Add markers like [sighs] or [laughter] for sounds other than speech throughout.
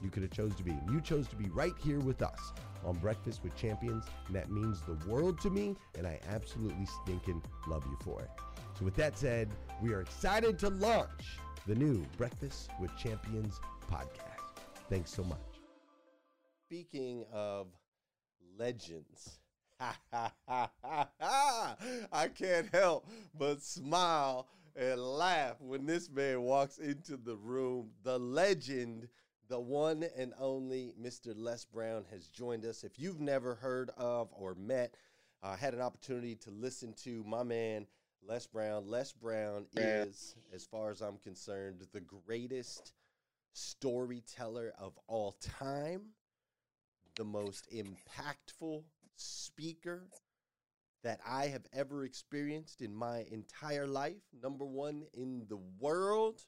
you could have chose to be. You chose to be right here with us on Breakfast with Champions, and that means the world to me, and I absolutely stinking love you for it. So with that said, we are excited to launch the new Breakfast with Champions podcast. Thanks so much. Speaking of legends, [laughs] I can't help but smile and laugh when this man walks into the room. The legend the one and only Mr. Les Brown has joined us. If you've never heard of or met, uh, had an opportunity to listen to my man Les Brown. Les Brown is, as far as I'm concerned, the greatest storyteller of all time, the most impactful speaker that I have ever experienced in my entire life. Number one in the world.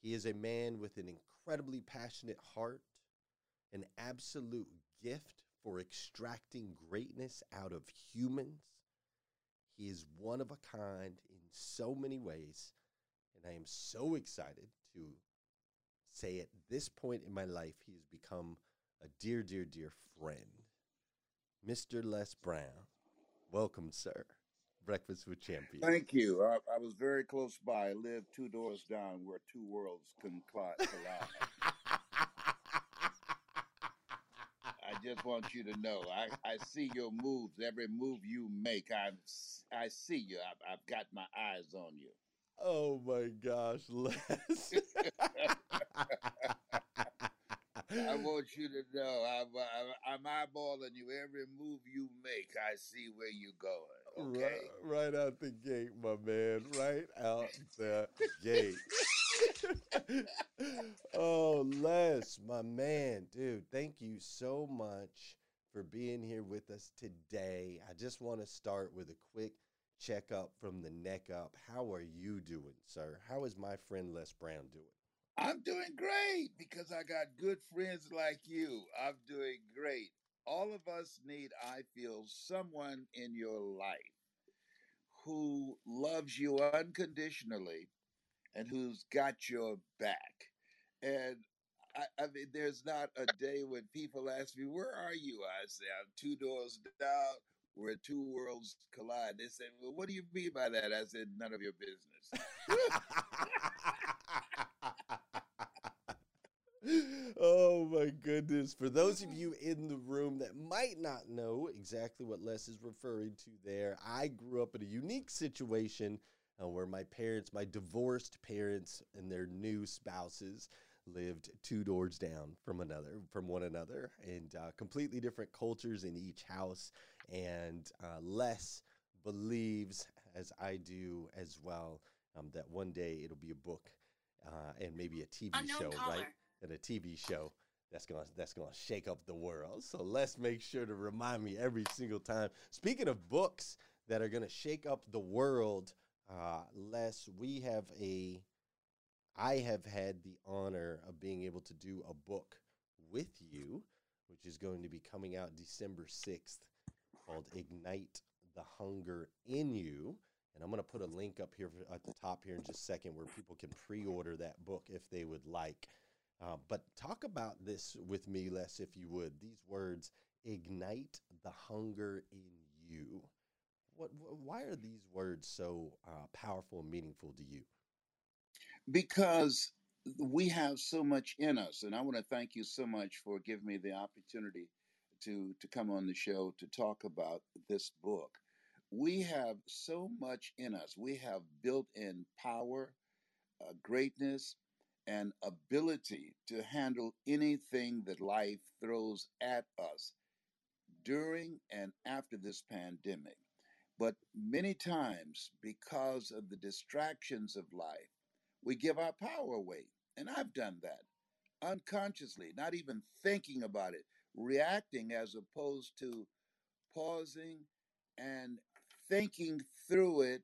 He is a man with an incredibly passionate heart, an absolute gift for extracting greatness out of humans. He is one of a kind in so many ways, and I am so excited to say at this point in my life, he has become a dear, dear, dear friend. Mr. Les Brown, welcome, sir. Breakfast with Champions. Thank you. I, I was very close by. I lived two doors down where two worlds can collide. I just want you to know. I, I see your moves. Every move you make, I I see you. I, I've got my eyes on you. Oh my gosh, Les. I want you to know I'm, I'm eyeballing you. Every move you make, I see where you're going. Okay, right, right out the gate, my man. Right out the gate. [laughs] oh, Les, my man, dude, thank you so much for being here with us today. I just want to start with a quick checkup from the neck up. How are you doing, sir? How is my friend Les Brown doing? I'm doing great because I got good friends like you. I'm doing great. All of us need, I feel, someone in your life who loves you unconditionally and who's got your back. And I, I, mean, there's not a day when people ask me, Where are you? I say, I'm two doors down where two worlds collide. They say, Well, what do you mean by that? I said, None of your business. [laughs] [laughs] [laughs] oh my goodness. For those of you in the room that might not know exactly what Les is referring to there, I grew up in a unique situation uh, where my parents, my divorced parents, and their new spouses lived two doors down from another, from one another, and uh, completely different cultures in each house. And uh, Les believes, as I do as well, um, that one day it'll be a book uh, and maybe a TV Unknown show, caller. right? And a TV show that's gonna that's gonna shake up the world. So let's make sure to remind me every single time. Speaking of books that are gonna shake up the world, uh, we have a I have had the honor of being able to do a book with you, which is going to be coming out December 6th called Ignite the Hunger in You. And I'm going to put a link up here at the top here in just a second where people can pre order that book if they would like. Uh, but talk about this with me, Les, if you would. These words ignite the hunger in you. What, why are these words so uh, powerful and meaningful to you? because we have so much in us and i want to thank you so much for giving me the opportunity to to come on the show to talk about this book we have so much in us we have built-in power uh, greatness and ability to handle anything that life throws at us during and after this pandemic but many times because of the distractions of life we give our power away. And I've done that unconsciously, not even thinking about it, reacting as opposed to pausing and thinking through it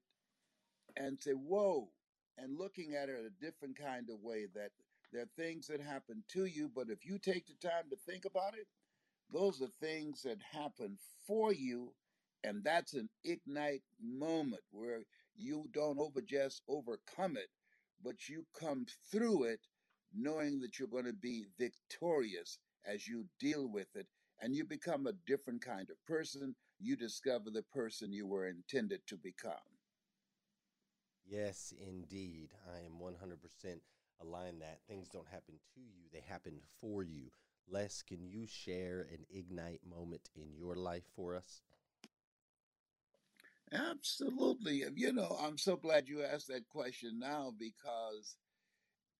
and say, whoa, and looking at it a different kind of way that there are things that happen to you, but if you take the time to think about it, those are things that happen for you. And that's an ignite moment where you don't over just overcome it, but you come through it knowing that you're going to be victorious as you deal with it and you become a different kind of person. You discover the person you were intended to become. Yes, indeed. I am 100% aligned that things don't happen to you, they happen for you. Les, can you share an ignite moment in your life for us? Absolutely. You know, I'm so glad you asked that question now because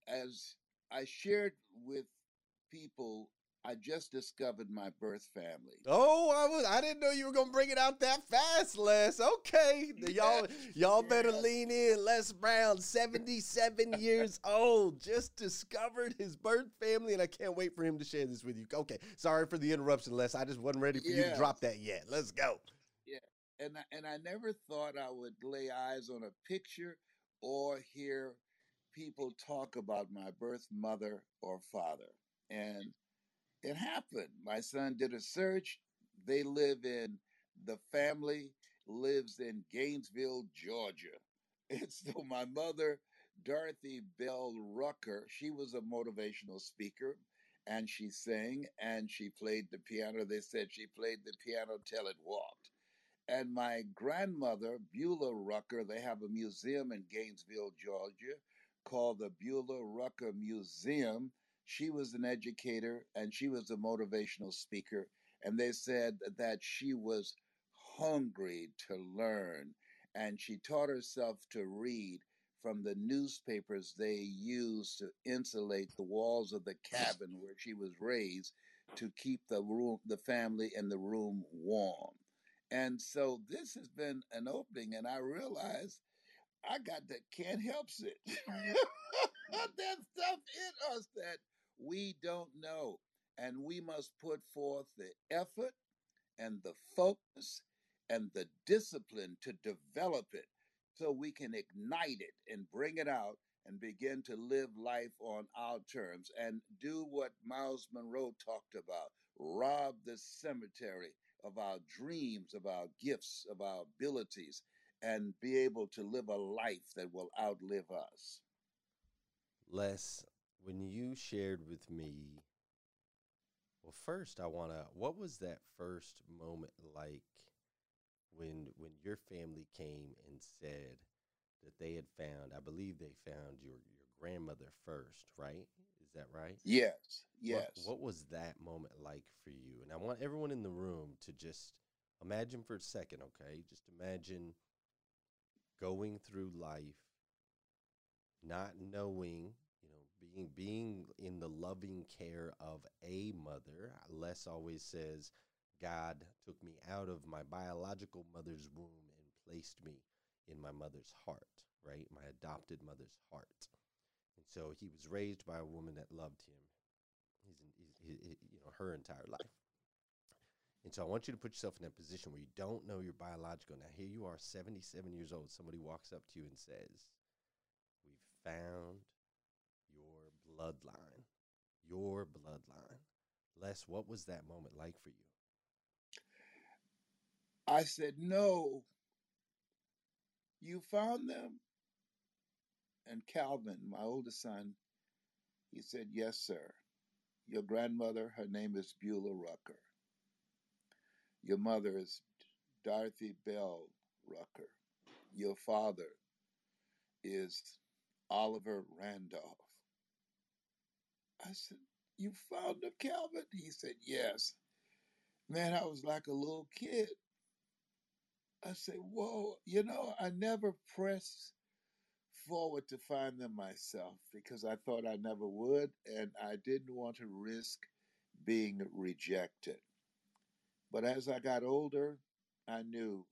as I shared with people, I just discovered my birth family. Oh, I was I didn't know you were gonna bring it out that fast, Les. Okay. [laughs] Y'all y'all better lean in. Les Brown, 77 [laughs] years old, just discovered his birth family, and I can't wait for him to share this with you. Okay. Sorry for the interruption, Les. I just wasn't ready for you to drop that yet. Let's go Yeah. and I, and I never thought I would lay eyes on a picture or hear people talk about my birth mother or father. And it happened. My son did a search. They live in the family lives in Gainesville, Georgia. [laughs] And so my mother, Dorothy Bell Rucker, she was a motivational speaker and she sang and she played the piano. They said she played the piano till it walked. And my grandmother, Beulah Rucker, they have a museum in Gainesville, Georgia called the Beulah Rucker Museum. She was an educator and she was a motivational speaker. and they said that she was hungry to learn, and she taught herself to read from the newspapers they used to insulate the walls of the cabin where she was raised to keep the room, the family, and the room warm. And so this has been an opening, and I realized I got that can't help it. [laughs] that stuff in us that we don't know. And we must put forth the effort and the focus and the discipline to develop it so we can ignite it and bring it out and begin to live life on our terms and do what Myles Munroe talked about rob the cemetery of our dreams, of our gifts, of our abilities, and be able to live a life that will outlive us. Les, when you shared with me, well, first I want to, what was that first moment like when when your family came and said that they had found, I believe they found your your grandmother first, right? Is that right? Yes. Yes. What, what was that moment like for you? And I want everyone in the room to just imagine for a second, okay? Just imagine going through life not knowing being being in the loving care of a mother les always says god took me out of my biological mother's womb and placed me in my mother's heart right my adopted mother's heart and so he was raised by a woman that loved him he's, he's, he, you know her entire life and so I want you to put yourself in that position where you don't know your biological. Now, here you are, 77 years old. Somebody walks up to you and says, We've found bloodline. Your bloodline. Les, what was that moment like for you? I said, No. You found them? And Calvin, my oldest son, he said, Yes, sir. Your grandmother, her name is Beulah Rucker. Your mother is Dorothy Bell Rucker. Your father is Oliver Randolph. I said, You found them, Calvin? He said, Yes. Man, I was like a little kid. I said, Whoa, you know, I never pressed forward to find them myself because I thought I never would, and I didn't want to risk being rejected. But as I got older, I knew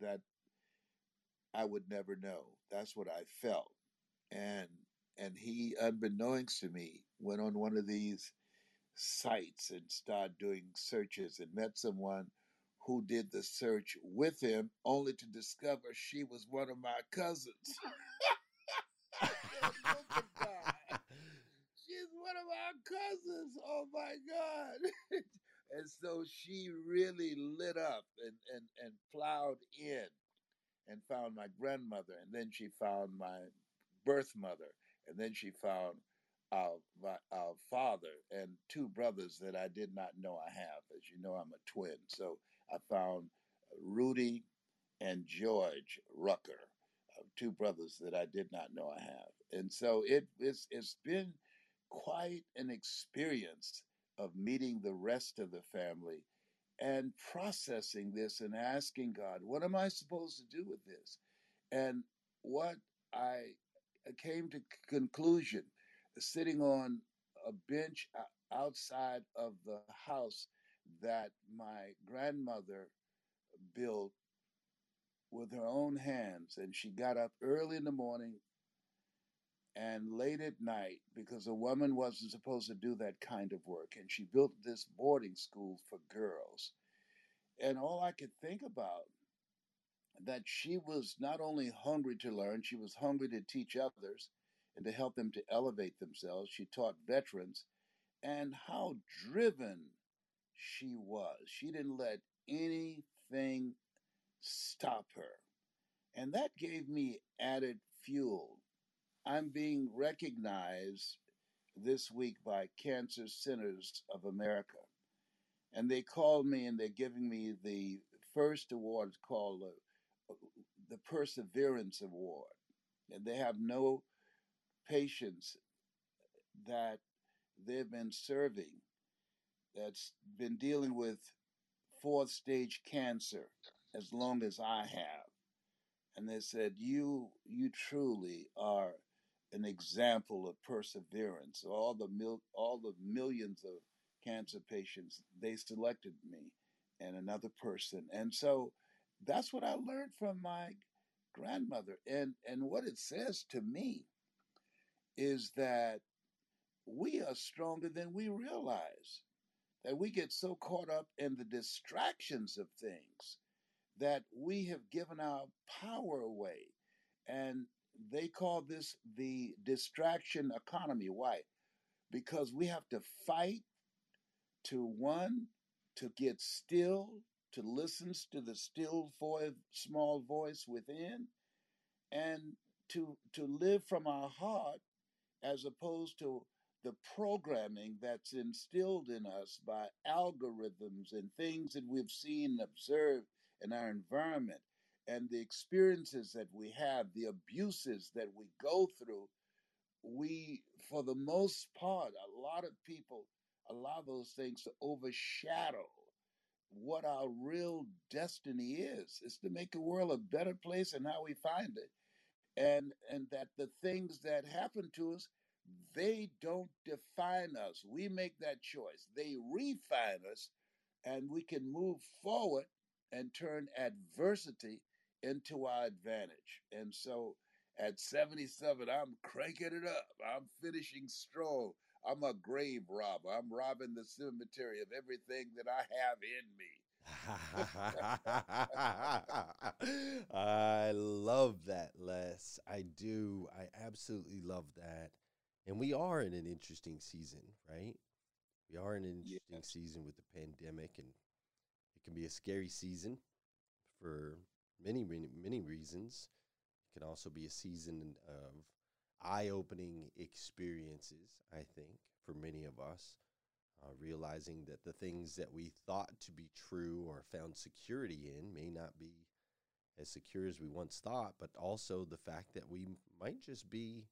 that I would never know. That's what I felt. And and he, unbeknownst to me, went on one of these sites and started doing searches and met someone who did the search with him, only to discover she was one of my cousins. [laughs] She's one of our cousins. Oh my God. [laughs] and so she really lit up and, and, and plowed in and found my grandmother. And then she found my birth mother. And then she found our, my, our father and two brothers that I did not know I have. As you know, I'm a twin. So I found Rudy and George Rucker, uh, two brothers that I did not know I have. And so it, it's, it's been quite an experience of meeting the rest of the family and processing this and asking God, what am I supposed to do with this? And what I came to conclusion sitting on a bench outside of the house that my grandmother built with her own hands and she got up early in the morning and late at night because a woman wasn't supposed to do that kind of work. And she built this boarding school for girls. And all I could think about that she was not only hungry to learn, she was hungry to teach others and to help them to elevate themselves. She taught veterans and how driven she was. She didn't let anything stop her. And that gave me added fuel I'm being recognized this week by Cancer Centers of America. And they called me and they're giving me the first award called the, uh, the Perseverance Award. And they have no patients that they've been serving that's been dealing with fourth stage cancer as long as I have. And they said, You you truly are an example of perseverance. All the mil- all the millions of cancer patients, they selected me and another person. And so that's what I learned from my grandmother. And and what it says to me is that we are stronger than we realize. That we get so caught up in the distractions of things that we have given our power away. And they call this the distraction economy. Why? Because we have to fight to one, to get still, to listen to the still voice, small voice within, and to to live from our heart as opposed to the programming that's instilled in us by algorithms and things that we've seen and observed in our environment and the experiences that we have, the abuses that we go through, we, for the most part, a lot of people allow those things to overshadow what our real destiny is. Is to make the world a better place and how we find it. And and that the things that happen to us, they don't define us. We make that choice. They refine us and we can move forward and turn adversity into our advantage. And so at 77, I'm cranking it up. I'm finishing strong. I'm a grave robber. I'm robbing the cemetery of everything that I have in me. [laughs] I love that, Les. I do. I absolutely love that. And we are in an interesting season, right? We are in an interesting season with the pandemic, and it can be a scary season for many, many, many reasons. It can also be a season of eye opening experiences, I think, for many of us. Uh, realizing that the things that we thought to be true or found security in may not be as secure as we once thought, but also the fact that we might just be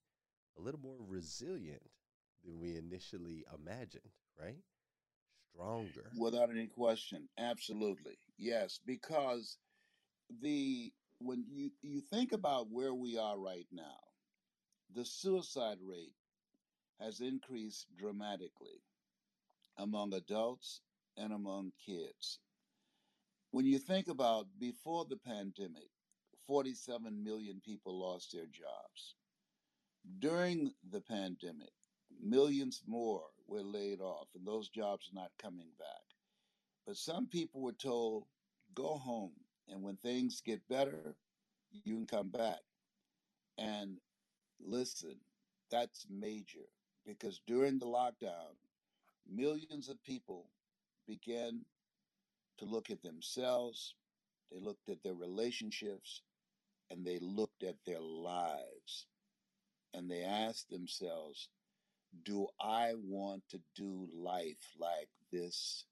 a little more resilient than we initially imagined, right? Stronger. Without any question. Absolutely. Yes, because the when you you think about where we are right now, the suicide rate has increased dramatically among adults and among kids. When you think about before the pandemic, 47 million people lost their jobs. During the pandemic, millions more were laid off, and those jobs are not coming back. But some people were told, go home, and when things get better, you can come back. And listen, that's major because during the lockdown, millions of people began to look at themselves, they looked at their relationships, and they looked at their lives. And they asked themselves, Do I want to do life like this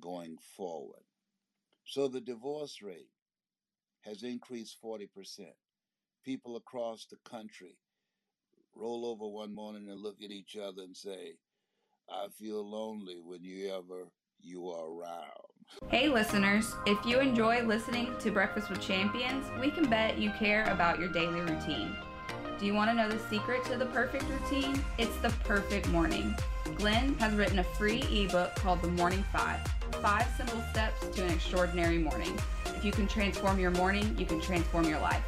going forward? So the divorce rate has increased 40%. People across the country roll over one morning and look at each other and say, I feel lonely when you ever you are around. Hey listeners, if you enjoy listening to Breakfast with Champions, we can bet you care about your daily routine. Do you want to know the secret to the perfect routine? It's the perfect morning. Glenn has written a free ebook called The Morning Five Five Simple Steps to an Extraordinary Morning. If you can transform your morning, you can transform your life.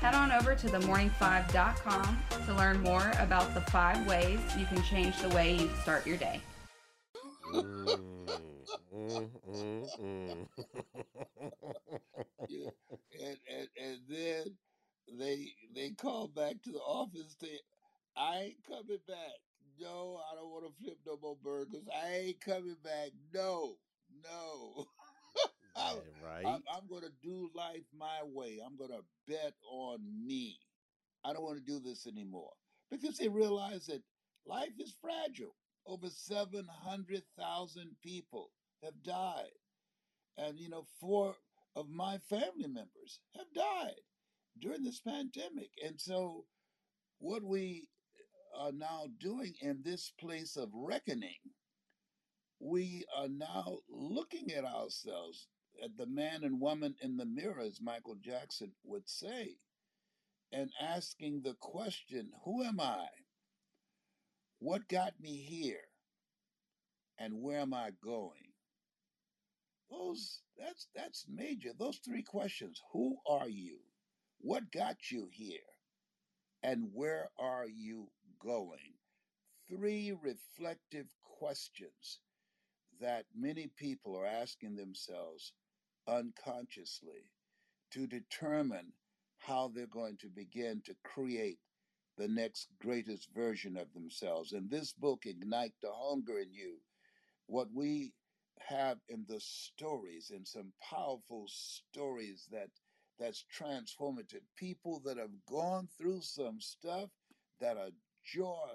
Head on over to themorning5.com to learn more about the five ways you can change the way you start your day. [laughs] And, and, and then they they call back to the office. Say, I ain't coming back. No, I don't want to flip no more burgers. I ain't coming back. No, no. [laughs] I'm, right. I'm, I'm going to do life my way. I'm going to bet on me. I don't want to do this anymore because they realize that life is fragile. Over 700,000 people have died. And, you know, four of my family members have died during this pandemic. And so, what we uh, are now doing in this place of reckoning we are now looking at ourselves, Uh, the man and woman in the mirror, as Michael Jackson would say, and asking the question Who am I? What got me here? And where am I going? Those that's that's major. Those three questions. Who are you? What got you here? And where are you going? Three reflective questions that many people are asking themselves unconsciously to determine how they're going to begin to create the next greatest version of themselves. And this book, Ignite the Hunger in You, what we have in the stories in some powerful stories that that's transformative people that have gone through some stuff that are jaw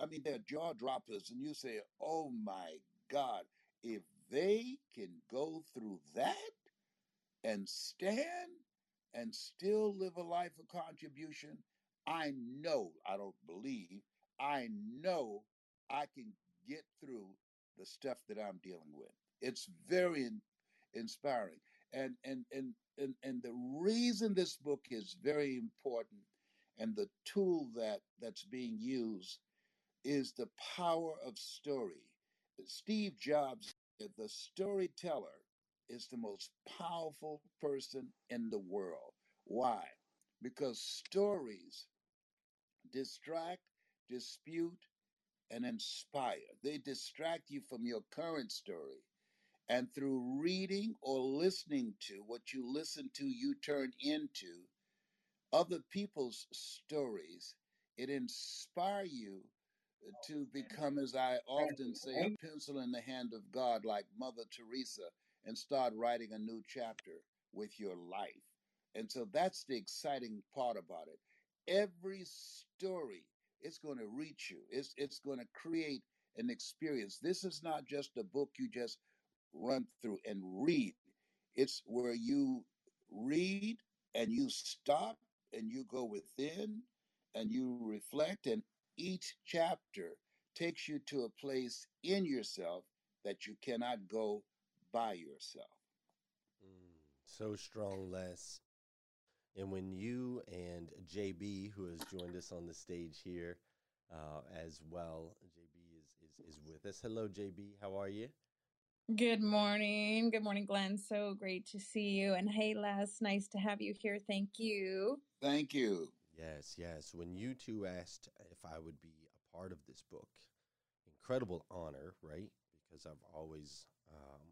i mean they're jaw droppers and you say oh my god if they can go through that and stand and still live a life of contribution i know i don't believe i know i can get through the stuff that I'm dealing with. It's very in- inspiring. And, and and and and the reason this book is very important and the tool that that's being used is the power of story. Steve Jobs, the storyteller, is the most powerful person in the world. Why? Because stories distract, dispute, and inspire. They distract you from your current story. And through reading or listening to what you listen to, you turn into other people's stories. It inspires you Uh, to become, as I often say, a pencil in the hand of God, like Mother Teresa, and start writing a new chapter with your life. And so that's the exciting part about it. Every story it's going to reach you. It's it's going to create an experience. This is not just a book you just run through and read. It's where you read and you stop and you go within and you reflect and each chapter takes you to a place in yourself that you cannot go by yourself. Mm, so strong, Les. And when you and JB, who has joined us on the stage here uh, as well, JB is, is, is with us. Hello, JB. How are you? Good morning. Good morning, Glenn. So great to see you. And hey, Les, nice to have you here. Thank you. Thank you. Yes, yes. When you two asked if I would be a part of this book, incredible honor, right? Because I've always um,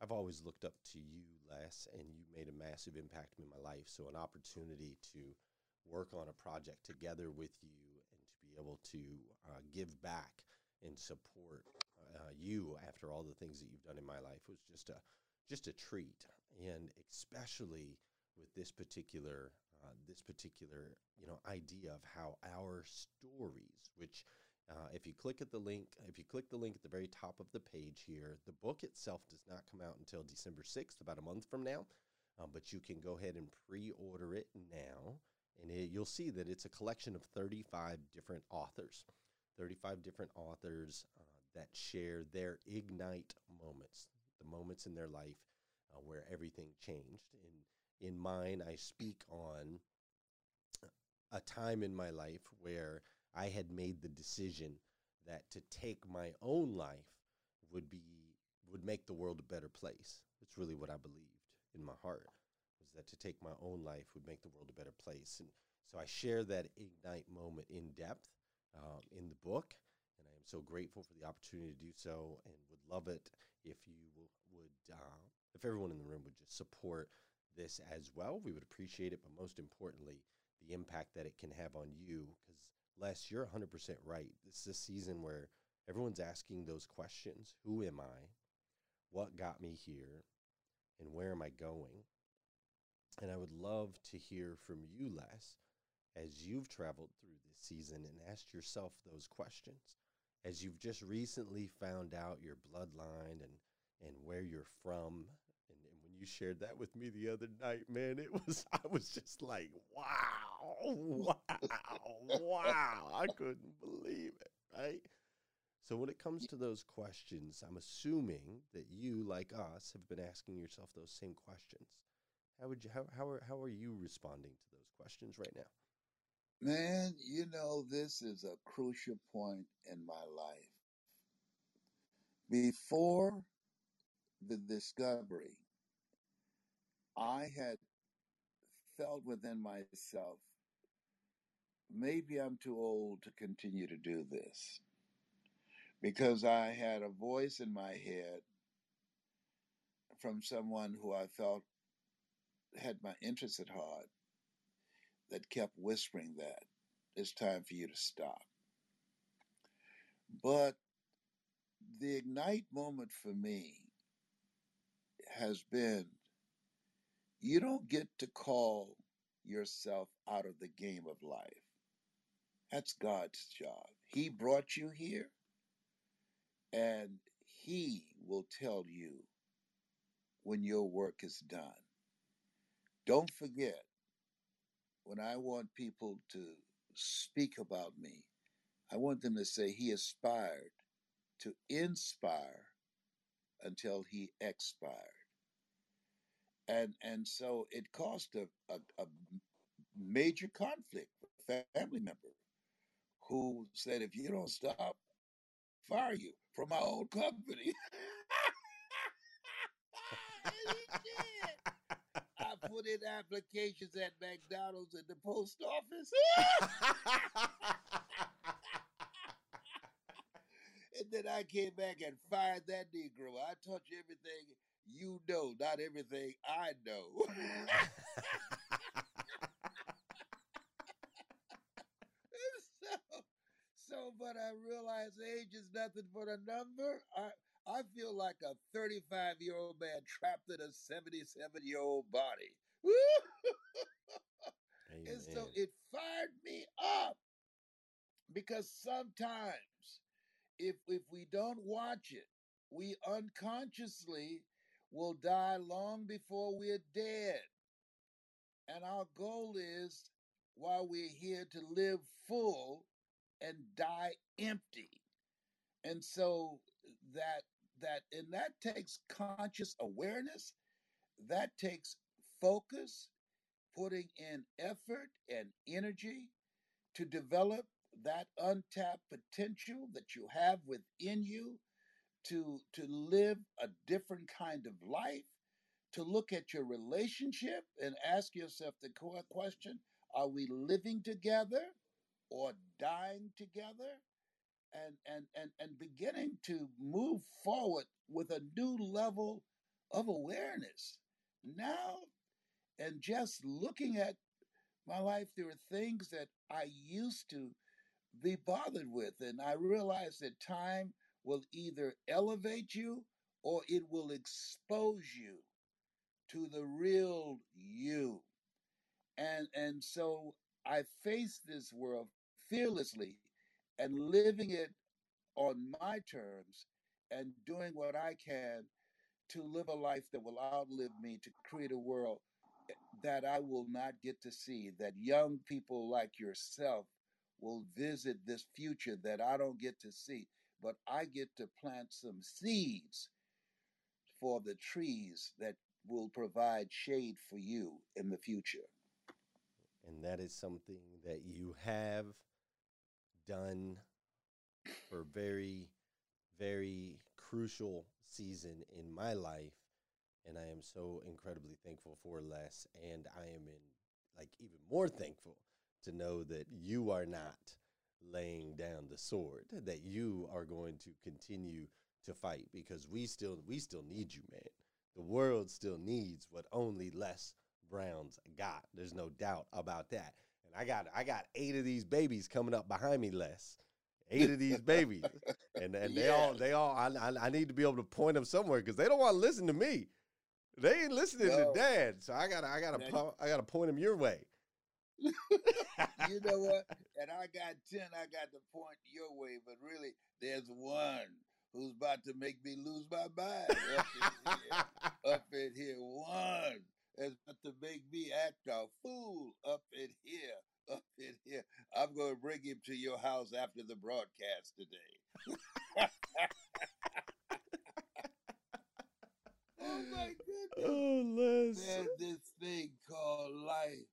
I've always looked up to you, Les, and you made a massive impact in my life. So, an opportunity to work on a project together with you and to be able to uh, give back and support uh, you after all the things that you've done in my life was just a just a treat, and especially with this particular uh, this particular you know idea of how our stories, which uh, if you click at the link, if you click the link at the very top of the page here, the book itself does not come out until December 6th, about a month from now. Um, but you can go ahead and pre order it now. And it, you'll see that it's a collection of 35 different authors, 35 different authors uh, that share their ignite moments, the moments in their life uh, where everything changed. In, in mine, I speak on a time in my life where I had made the decision that to take my own life would be would make the world a better place. It's really what I believed in my heart was that to take my own life would make the world a better place. And so I share that ignite moment in depth um, in the book, and I am so grateful for the opportunity to do so, and would love it if you would, uh, if everyone in the room would just support this as well. We would appreciate it, but most importantly, the impact that it can have on you, because Les, you're 100% right. This is a season where everyone's asking those questions Who am I? What got me here? And where am I going? And I would love to hear from you, Les, as you've traveled through this season and asked yourself those questions. As you've just recently found out your bloodline and, and where you're from you shared that with me the other night, man, it was [laughs] I was just like, wow, wow, wow. I couldn't believe it, right? So when it comes to those questions, I'm assuming that you, like us, have been asking yourself those same questions. How would you how how are how are you responding to those questions right now? Man, you know, this is a crucial point in my life. Before the discovery, I had felt within myself, maybe I'm too old to continue to do this because I had a voice in my head from someone who I felt had my interest at heart that kept whispering that it's time for you to stop. But the ignite moment for me has been you don't get to call yourself out of the game of life. That's God's job. He brought you here and He will tell you when your work is done. Don't forget, when I want people to speak about me, I want them to say He aspired to inspire until He expired. And, and so it caused a, a, a major conflict with a family member who said, if you don't stop, fire you from my own company. [laughs] I put in applications at McDonald's and the post office. [laughs] and then I came back and fired that Negro. I taught you everything you know, not everything I know. [laughs] so, so, but I realize age is nothing but a number. I, I feel like a 35 year old man trapped in a 77 year old body. [laughs] and so it fired me up because sometimes if if we don't watch it, we unconsciously will die long before we're dead. And our goal is while we're here to live full and die empty. And so that that and that takes conscious awareness, that takes focus, putting in effort and energy to develop that untapped potential that you have within you to to live a different kind of life to look at your relationship and ask yourself the que- uh, question are we living together or dying together? And and and and beginning to move forward with a new level of awareness. Now and just looking at my life there are things that i used to be bothered with and i realize that time will either elevate you or it will expose you to the real you. And and so i face this world fearlessly and living it on my terms and doing what i can to live a life that will outlive me to create a world eh, that i will not get to see that young people like yourself will visit this future that i don't get to see but i get to plant some seeds for the trees that will provide shade for you in the future And that is something that you have done for very, very crucial season in my life. And I am so incredibly thankful for Les. And I am in like even more thankful to know that you are not laying down the sword, that you are going to continue to fight because we still we still need you, man. The world still needs what only Les Brown's got. There's no doubt about that. And I got I got eight of these babies coming up behind me, Les. Eight of these babies, and [laughs] and they all they all I, I I need to be able to point them somewhere because they don't want to listen to me. They ain't listening No. to Dad, so I gotta I gotta po- I gotta point them your way. [laughs] you know what? [laughs] And I got 10, I got to point your way, but really, there's one who's about to make me lose my mind up in here. up [laughs] in here. One is about to make me act a fool up in here. Up in here. I'm going to bring him to your house after the broadcast today. oh my goodness. Oh, Liz. There's this thing called life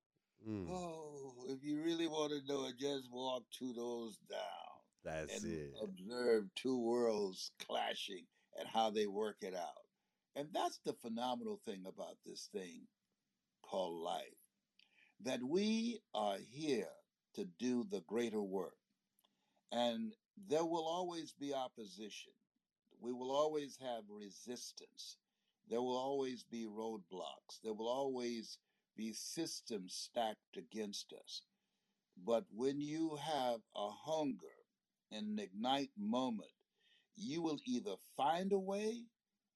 Mm. Oh, if you really want to know it, just walk two doors down. That's it. Observe two worlds clashing and how they work it out. And that's the phenomenal thing about this thing called life that we are here to do the greater work. And there will always be opposition. We will always have resistance. There will always be roadblocks. There will always be systems stacked against us. But when you have a hunger and an ignite moment, you will either find a way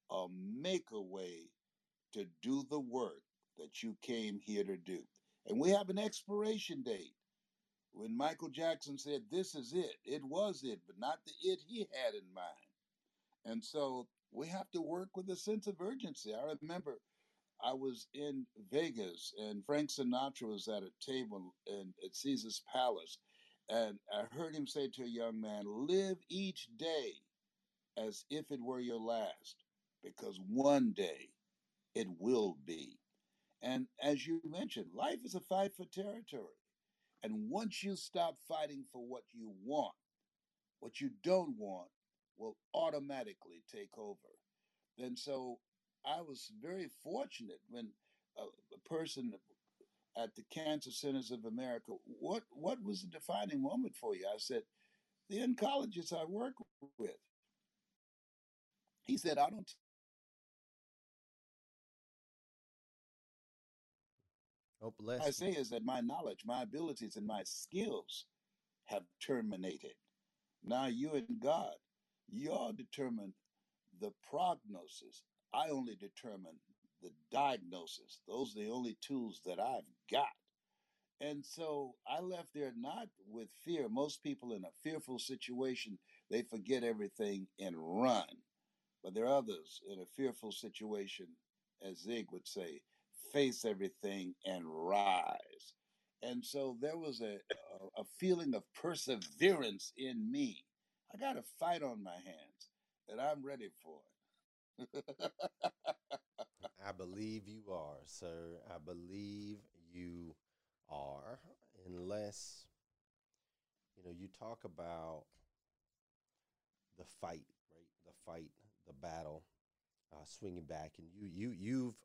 or make a way to do the work that you came here to do. And we have an expiration date. When Michael Jackson said, This is it, it was it, but not the it he had in mind. And so we have to work with a sense of urgency. I remember I was in Vegas and Frank Sinatra was at a table in, at Caesar's Palace. And I heard him say to a young man, Live each day as if it were your last, because one day it will be. And as you mentioned, life is a fight for territory. And once you stop fighting for what you want, what you don't want will automatically take over. And so I was very fortunate when a, a person at the Cancer Centers of America, what what was the defining moment for you? I said, the oncologists I work with. He said, I don't Oh, I bless you. say is that my knowledge, my abilities, and my skills have terminated. Now you and God, you all determine the prognosis. I only determine the diagnosis. Those are the only tools that I've got. And so I left there not with fear. Most people in a fearful situation, they forget everything and run. But there are others in a fearful situation, as Zig would say, face everything and rise. And so there was a, a, feeling of perseverance in me. I got a fight on my hands that I'm ready for. I believe you are, sir. I believe you are. Unless, you know, you talk about the fight, right? The fight, the battle, uh, swinging back, and you, you, you've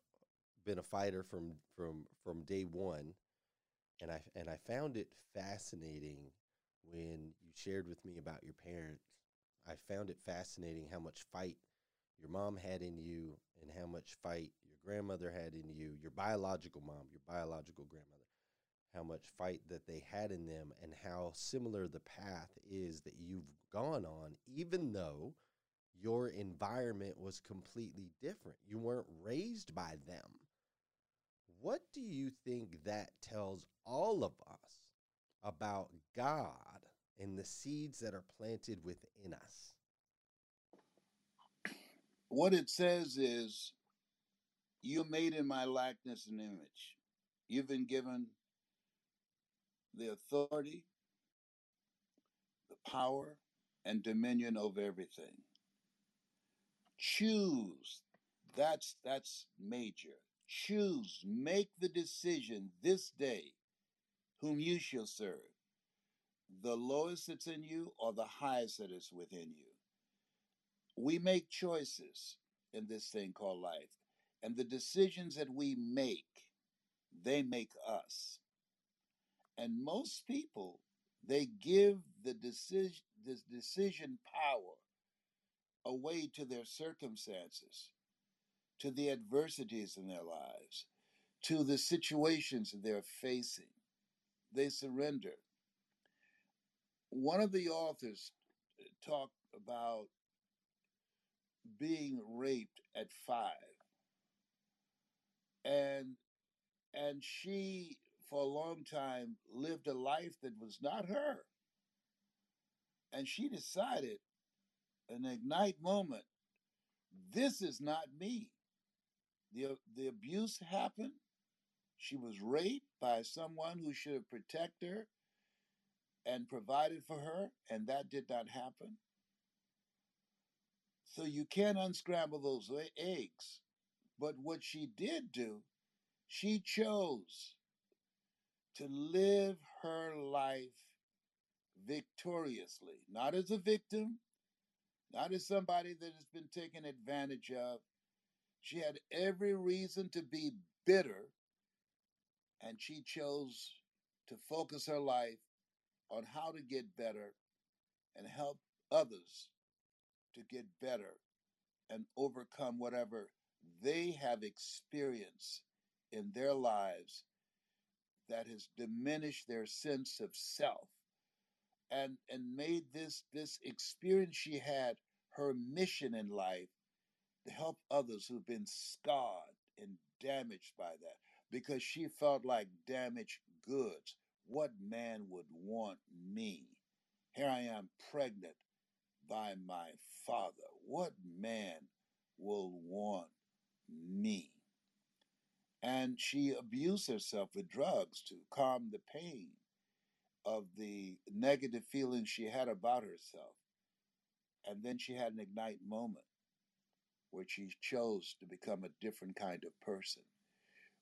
been a fighter from from from day one, and I and I found it fascinating when you shared with me about your parents. I found it fascinating how much fight your mom had in you and how much fight your grandmother had in you, your biological mom, your biological grandmother, how much fight that they had in them, and how similar the path is that you've gone on, even though your environment was completely different. You weren't raised by them. What do you think that tells all of us about God and the seeds that are planted within us? What it says is, You're made in my likeness and image. You've been given the authority, the power, and dominion over everything. Choose. That's that's major. Choose. Make the decision this day whom you shall serve. The lowest that's in you or the highest that is within you. We make choices in this thing called life. And the decisions that we make, they make us. And most people, they give the decision, this decision power away to their circumstances, to the adversities in their lives, to the situations they're facing. They surrender. One of the authors uh, talked about being raped at five, and and she for a long time lived a life that was not her. And she decided, an ignite moment, this is not me. The the abuse happened. She was raped by someone who should have protected her and provided for her, and that did not happen. So you can't unscramble those eggs. But what she did do, she chose to live her life victoriously, not as a victim, not as somebody that has been taken advantage of. She had every reason to be bitter, and she chose to focus her life on how to get better and help others to get better and overcome whatever they have experienced in their lives that has diminished their sense of self and and made this this experience she had her mission in life to help others who've been scarred and damaged by that because she felt like damaged goods. What man would want me? Here i am pregnant by my father what man will want me and she abused herself with drugs to calm the pain of the negative feelings she had about herself. And then she had an ignite moment where she chose to become a different kind of person.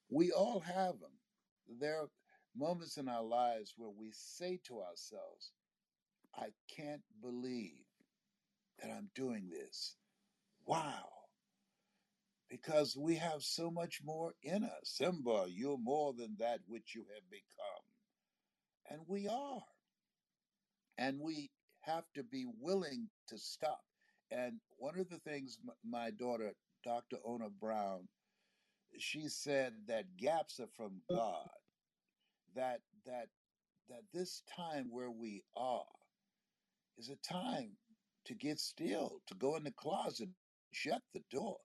We all have them. There are moments in our lives where we say to ourselves, I can't believe that I'm doing this. Wow. Because we have so much more in us. Simba, you're more than that which you have become. And we are. And we have to be willing to stop. And one of the things my daughter, Dr. Ona Brown, she said that gaps are from mm. God. That that that this time where we are is a time to get still, to go in the closet, shut the door,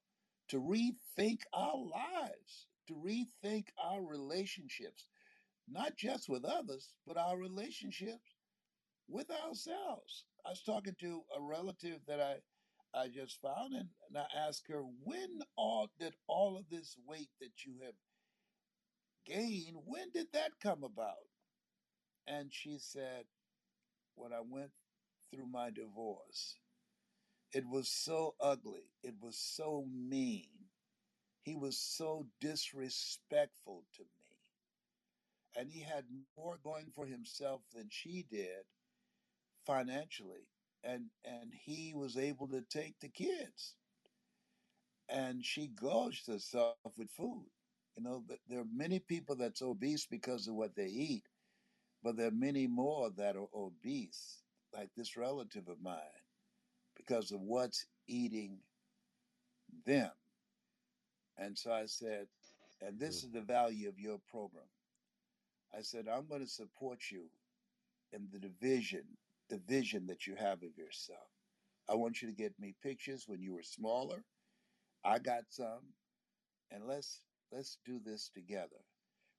to rethink our lives, to rethink our relationships, not just with others, but our relationships with ourselves. I was talking to a relative that I I just found, and, and I asked her, when all did all of this weight that you have gained, when did that come about? And she said, when I went through my divorce, it was so ugly. It was so mean. He was so disrespectful to me. And he had more going for himself than she did financially. And and he was able to take the kids. And she gorged herself with food. You know, there are many people that's obese because of what they eat, but there are many more that are obese, like this relative of mine, because of what's eating them. And so I said, and Mm. this is the value of your program. I said, I'm going to support you in the division, the vision that you have of yourself. I want you to get me pictures when you were smaller. I got some, and let's let's do this together.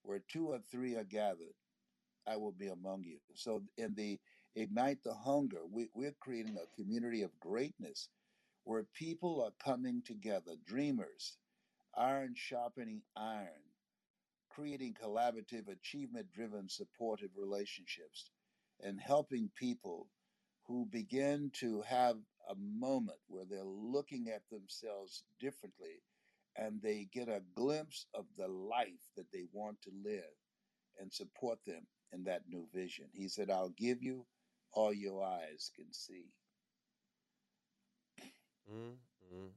Where two or three are gathered, I will be among you. So in the Ignite the Hunger, we, we're creating a community of greatness where people are coming together, dreamers, iron sharpening iron, creating collaborative, achievement driven, supportive relationships, and helping people who begin to have a moment where they're looking at themselves differently and they get a glimpse of the life that they want to live and support them in that new vision. He said, I'll give you all your eyes can see. Mm, mm, mm.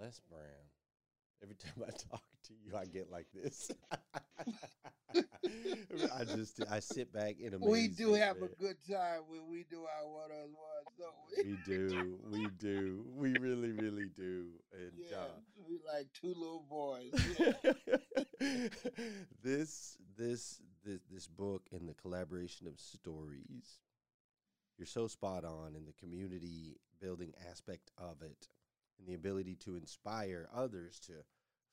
Les Brown. Every time I [laughs] talk to you, I get like this. [laughs] I just I sit back in amazement. [laughs] We do have man. a good time when we do our one on ones, don't we? We do, we do, we really, really do. [laughs] And Yeah, uh, we like two little boys. [laughs] Yeah. this, this, this, this book and the collaboration of stories, you're so spot on in the community building aspect of it, and the ability to inspire others to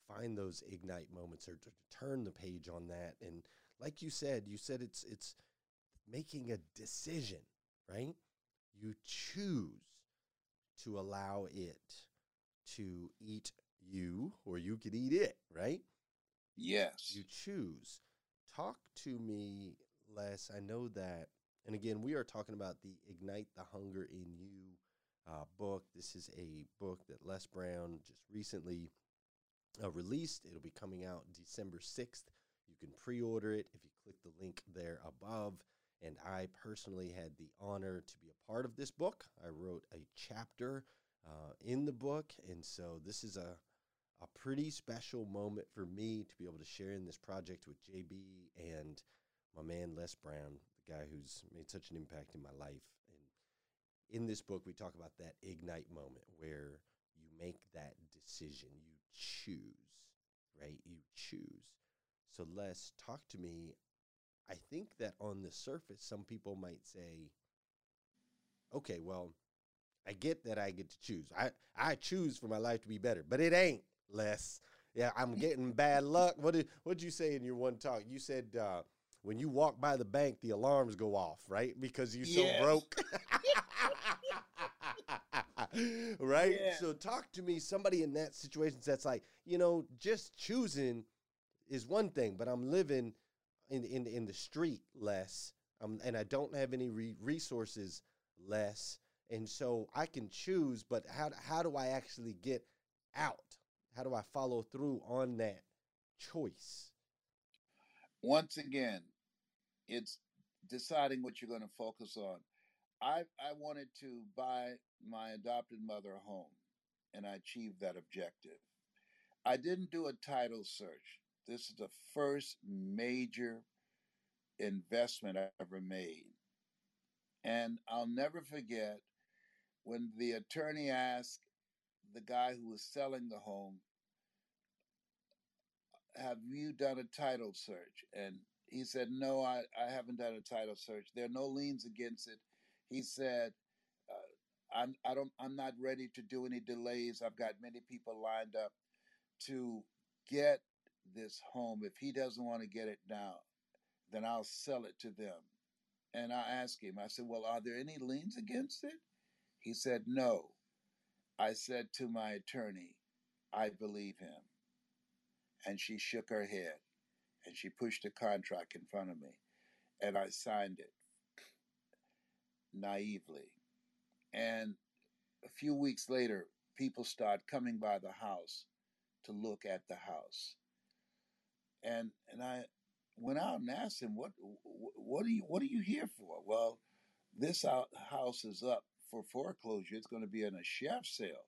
find those ignite moments or to turn the page on that. And like you said, you said it's it's making a decision, right? You choose to allow it to eat you, or you could eat it, right? yes. You choose. Talk to me, Les. I know that, and again, we are talking about the Ignite the Hunger in You uh, book. This is a book that Les Brown just recently uh, released. It'll be coming out December 6th. You can pre order it if you click the link there above. And I personally had the honor to be a part of this book. I wrote a chapter uh, in the book. And so this is a, a pretty special moment for me to be able to share in this project with JB and my man Les Brown, the guy who's made such an impact in my life. And in this book, we talk about that ignite moment where you make that decision, you choose, right? You choose. So, Les, talk to me. I think that on the surface, some people might say, okay, well, I get that I get to choose. I, I choose for my life to be better, but it ain't, Les. Yeah, I'm [laughs] getting bad luck. What did what'd you say in your one talk? You said uh, when you walk by the bank, the alarms go off, right? Because you're so broke. [laughs] [laughs] right? Yeah. So talk to me, somebody in that situation that's like, you know, just choosing is one thing, but I'm living in in in the street Les, um, and I don't have any re- resources Les, and so I can choose, but how how do I actually get out? How do I follow through on that choice? Once again, it's deciding what you're going to focus on. I I wanted to buy my adopted mother a home, and I achieved that objective. I didn't do a title search. This is the first major investment I ever made. And I'll never forget when the attorney asked the guy who was selling the home, Have you done a title search? And he said, No, I, I haven't done a title search. There are no liens against it. He said, uh, I'm, I don't, I'm not ready to do any delays. I've got many people lined up to get this home. If he doesn't want to get it now, then I'll sell it to them. And I asked him, I said, Well, are there any liens against it? He said, No. I said to my attorney, I believe him. And she shook her head and she pushed a contract in front of me. And I signed it naively. And a few weeks later, people start coming by the house to look at the house. And and I went out and asked him, "What what are you what are you here for?" Well, this hou- house is up for foreclosure. It's going to be in a chef sale.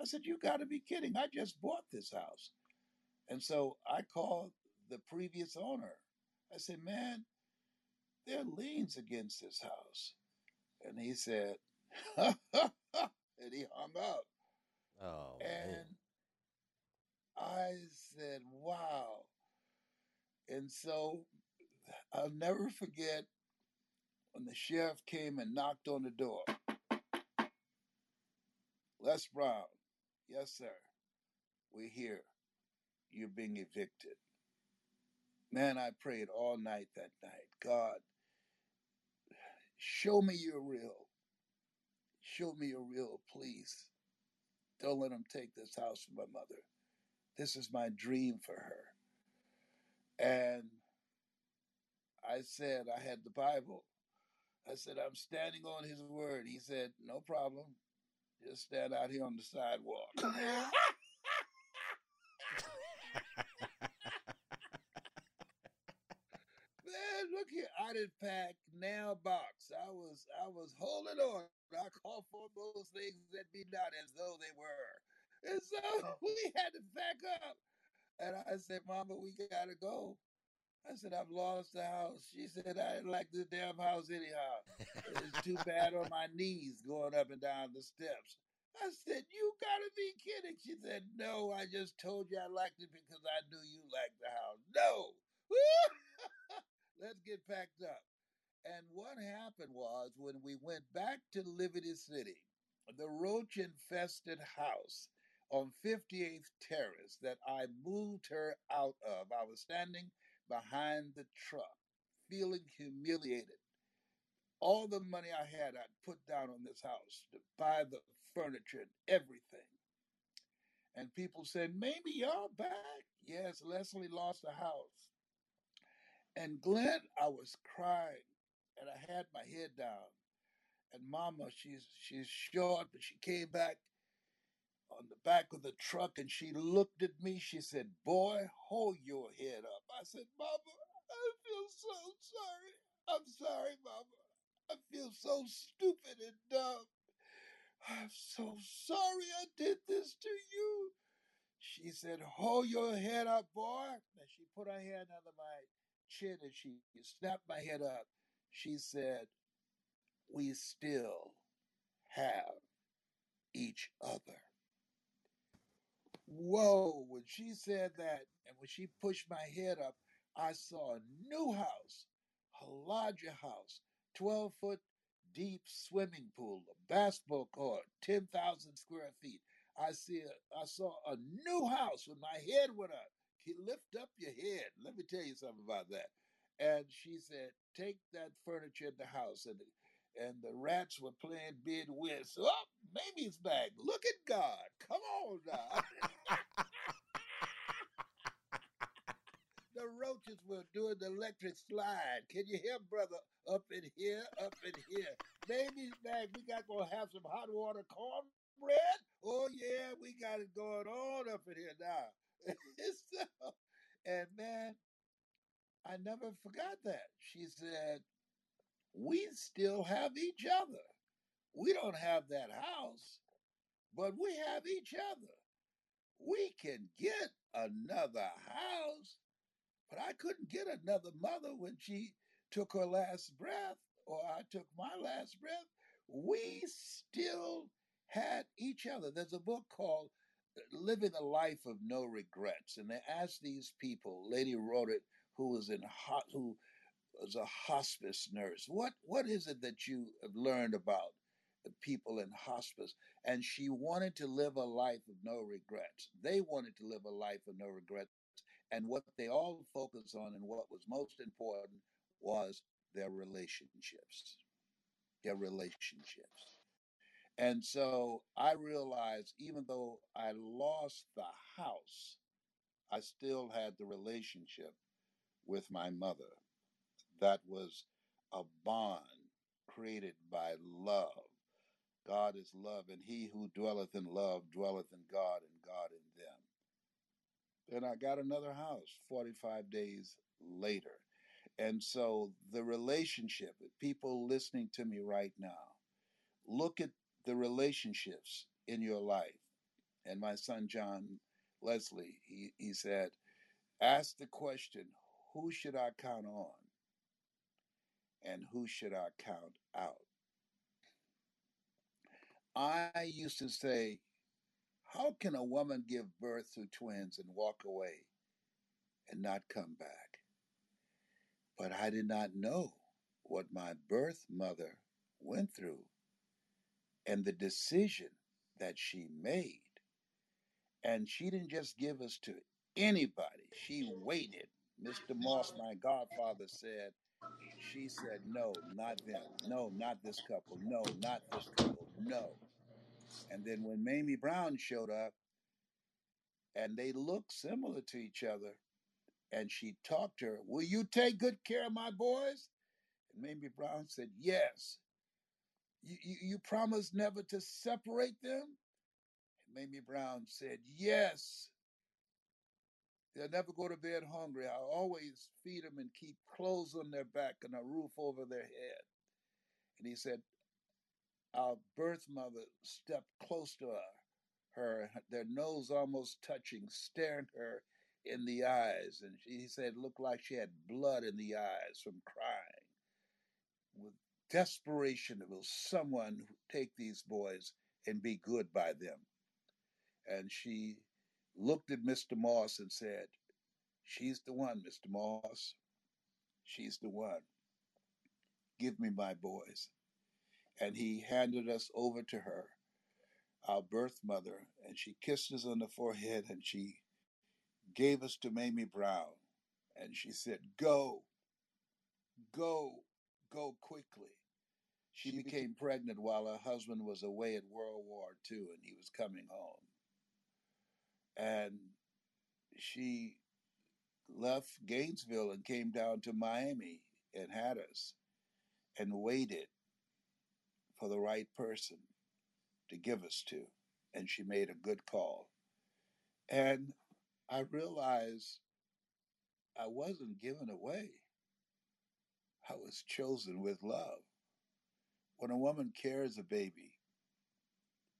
I said, "You got to be kidding! I just bought this house." And so I called the previous owner. I said, "Man, there are liens against this house." And he said, [laughs] and he hung up. Oh man. And I said, wow. And so I'll never forget when the sheriff came and knocked on the door. Les Brown, yes, sir. We're here. You're being evicted. Man, I prayed all night that night. God, show me you're real. Show me you're real, please. Don't let them take this house from my mother. This is my dream for her. And I said, I had the Bible. I said, I'm standing on his word. He said, No problem. Just stand out here on the sidewalk. [laughs] Man, look here. I didn't pack nail box. I was I was holding on. I called for those things that be not as though they were. And so [laughs] we had to pack up. And I said, Mama, we gotta go. I said, I've lost the house. She said, I didn't like this damn house anyhow. It's too bad on my knees going up and down the steps. I said, You gotta be kidding. She said, No, I just told you I liked it because I knew you liked the house. No. [laughs] Let's get packed up. And what happened was when we went back to Liberty City, the roach infested house on 58th Terrace that I moved her out of, I was standing behind the truck, feeling humiliated. All the money I had, I'd put down on this house to buy the furniture and everything. And people said, maybe y'all back. Yes, Leslie lost the house. And Glenn, I was crying and I had my head down. And Mama, she's she's short, but she came back on the back of the truck and she looked at me. She said, Boy, hold your head up. I said, Mama, I feel so sorry. I'm sorry, Mama. I feel so stupid and dumb. I'm so sorry I did this to you. She said, Hold your head up, boy. And she put her hand under my chin and she snapped my head up. She said, We still have each other. Whoa, when she said that, and when she pushed my head up, I saw a new house, a larger house, 12 foot deep swimming pool, a basketball court, 10,000 square feet. I see a, I saw a new house when my head went up. Lift up your head. Let me tell you something about that. And she said, take that furniture in the house. And and the rats were playing bid whist. Oh, Mamie's back. Look at God. Come on now. the roaches were doing the electric slide. Can you hear, brother? Up in here, up in here. Baby's back. We got gonna have some hot water cornbread. Oh yeah, we got it going on up in here now. [laughs] so, and man, I never forgot that. She said, We still have each other. We don't have that house, but we have each other. We can get another house, but I couldn't get another mother when she took her last breath or I took my last breath. We still had each other. There's a book called Living a Life of No Regrets, and they asked these people. Lady it, who was in ho- who was a hospice nurse. What what is it that you have learned about people in hospice? And she wanted to live a life of no regrets. They wanted to live a life of no regrets. And what they all focused on and what was most important was their relationships. Their relationships. And so I realized even though I lost the house, I still had the relationship with my mother. That was a bond created by love. God is love, and he who dwelleth in love dwelleth in God, and God in them. Then I got another house 45 days later. And so the relationship, people listening to me right now, look at the relationships in your life. And my son John Leslie, he, he said, ask the question, who should I count on and who should I count out? I used to say, how can a woman give birth to twins and walk away and not come back? But I did not know what my birth mother went through and the decision that she made. And she didn't just give us to anybody, she waited. Mr. Moss, my godfather, said, she said, no, not them. No, not this couple. No, not this couple. No. And then when Mamie Brown showed up and they looked similar to each other, and she talked to her, Will you take good care of my boys? And Mamie Brown said, Yes. You, you, you promise never to separate them? And Mamie Brown said, Yes. They'll never go to bed hungry. I'll always feed them and keep clothes on their back and a roof over their head. And he said, Our birth mother stepped close to her, her their nose almost touching, staring her in the eyes. And she, he said, looked like she had blood in the eyes from crying. Desperation, was someone take these boys and be good by them. And she looked at Mr. Moss and said, She's the one, Mr. Moss. She's the one. Give me my boys. And he handed us over to her, our birth mother, and she kissed us on the forehead and she gave us to Mamie Brown. And she said, Go, go, go quickly. She became pregnant while her husband was away at World War II and he was coming home. And she left Gainesville and came down to Miami and had us and waited for the right person to give us to. And she made a good call. And I realized I wasn't given away. I was chosen with love. When a woman carries a baby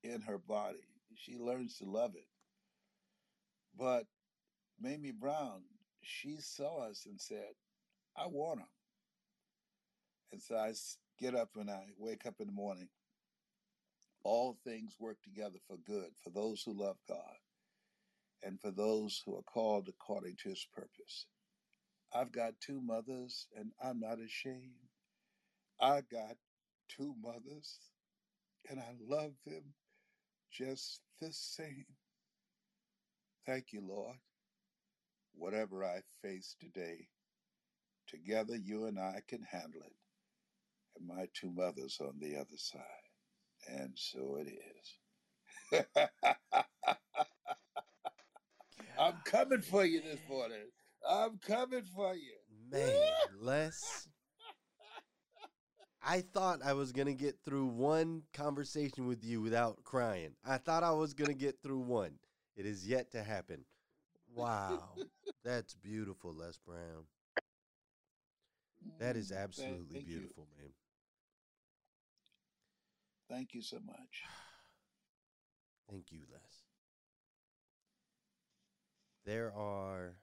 in her body, she learns to love it. But Mamie Brown, she saw us and said, I want him. And so I get up and I wake up in the morning. All things work together for good for those who love God and for those who are called according to his purpose. I've got two mothers and I'm not ashamed. I got two mothers and I love them just the same. Thank you, Lord. Whatever I face today, together you and I can handle it. And my two mothers on the other side. And so it is. [laughs] I'm coming for you this morning. I'm coming for you. Man, Les. I thought I was going to get through one conversation with you without crying. I thought I was going to get through one. It is yet to happen. Wow. [laughs] That's beautiful, Les Brown. That is Mm, absolutely thank you. beautiful, man. Thank you so much. [sighs] Thank you, Les. There are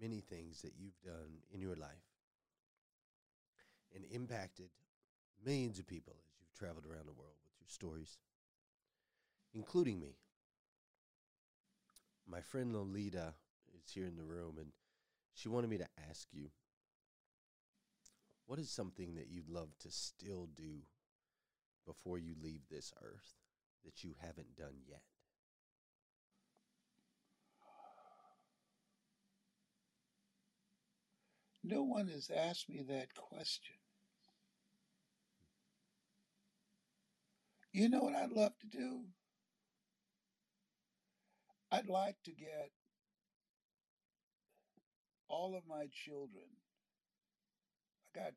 many things that you've done in your life and impacted millions of people as you've traveled around the world with your stories, including me. My friend Lolita is here in the room, and she wanted me to ask you what is something that you'd love to still do before you leave this earth that you haven't done yet? No one has asked me that question. You know what I'd love to do? I'd like to get all of my children. I got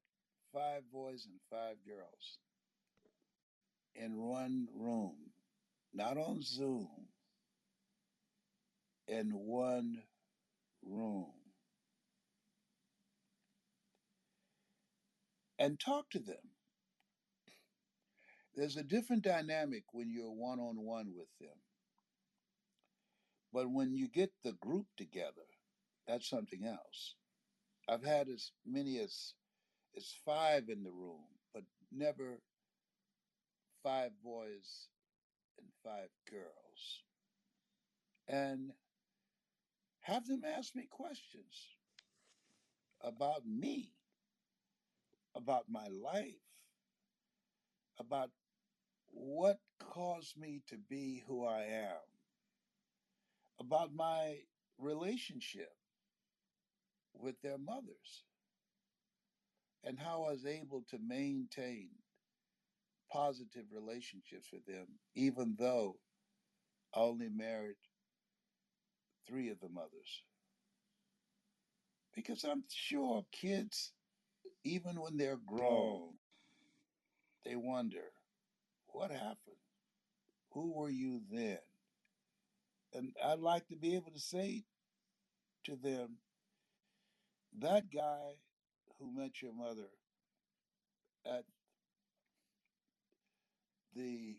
five boys and five girls in one room, not on Zoom, in one room, and talk to them. There's a different dynamic when you're one on one with them. But when you get the group together, that's something else. I've had as many as as five in the room, but never five boys and five girls. And have them ask me questions about me, about my life, about what caused me to be who I am, about my relationship with their mothers, and how I was able to maintain positive relationships with them, even though I only married three of the mothers. Because I'm sure kids, even when they're mm. grown, they wonder, what happened? Who were you then? And I'd like to be able to say to them, that guy who met your mother at the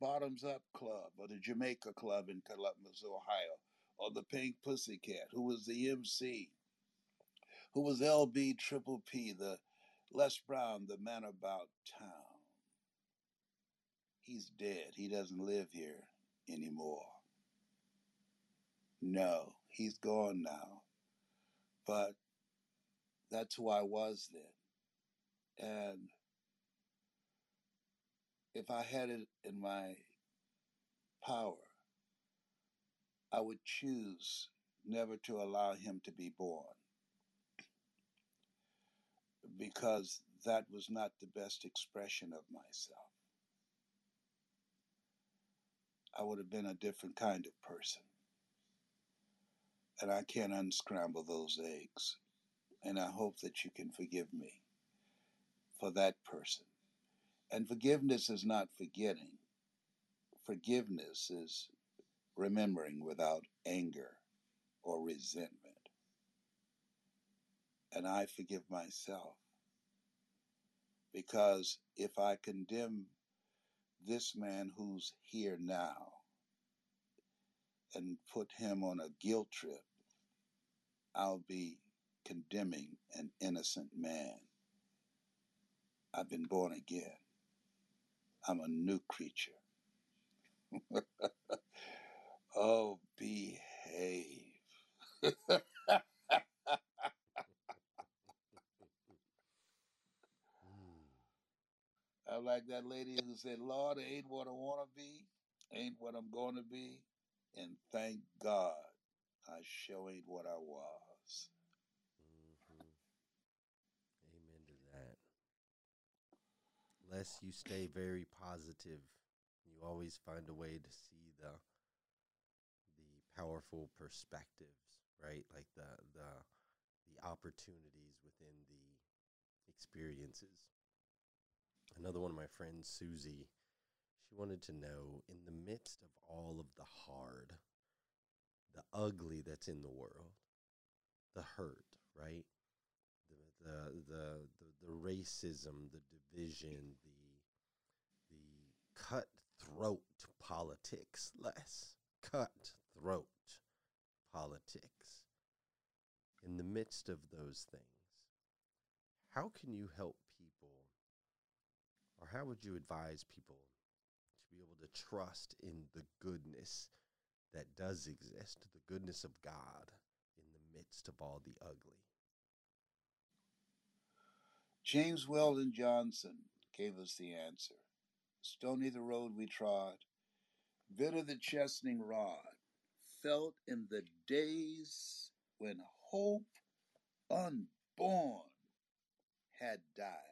Bottoms Up Club or the Jamaica Club in Columbus, Ohio, or the Pink Pussycat, who was the MC, who was LB Triple P, the Les Brown, the man about town. He's dead. He doesn't live here anymore. No, he's gone now. But that's who I was then. And if I had it in my power, I would choose never to allow him to be born because that was not the best expression of myself. I would have been a different kind of person. And I can't unscramble those eggs. And I hope that you can forgive me for that person. And forgiveness is not forgetting, forgiveness is remembering without anger or resentment. and I forgive myself. Because if I condemn this man who's here now and put him on a guilt trip, I'll be condemning an innocent man. I've been born again. I'm a new creature. [laughs] oh, behave. [laughs] I like that lady who said, Lord, I ain't what I want to be, ain't what I'm going to be, and thank God I sure ain't what I was. Mhm. Amen to that. Les you stay very positive, you always find a way to see the the powerful perspectives, right? Like the the the opportunities within the experiences. Another one of my friends, Susie, she wanted to know in the midst of all of the hard, the ugly that's in the world, the hurt, right? The the the the, the racism, the division, the the cutthroat politics, less cutthroat politics. In the midst of those things, how can you help or how would you advise people to be able to trust in the goodness that does exist, the goodness of God in the midst of all the ugly? James Weldon Johnson gave us the answer. Stony the road we trod, bitter the chastening rod, felt in the days when hope unborn had died.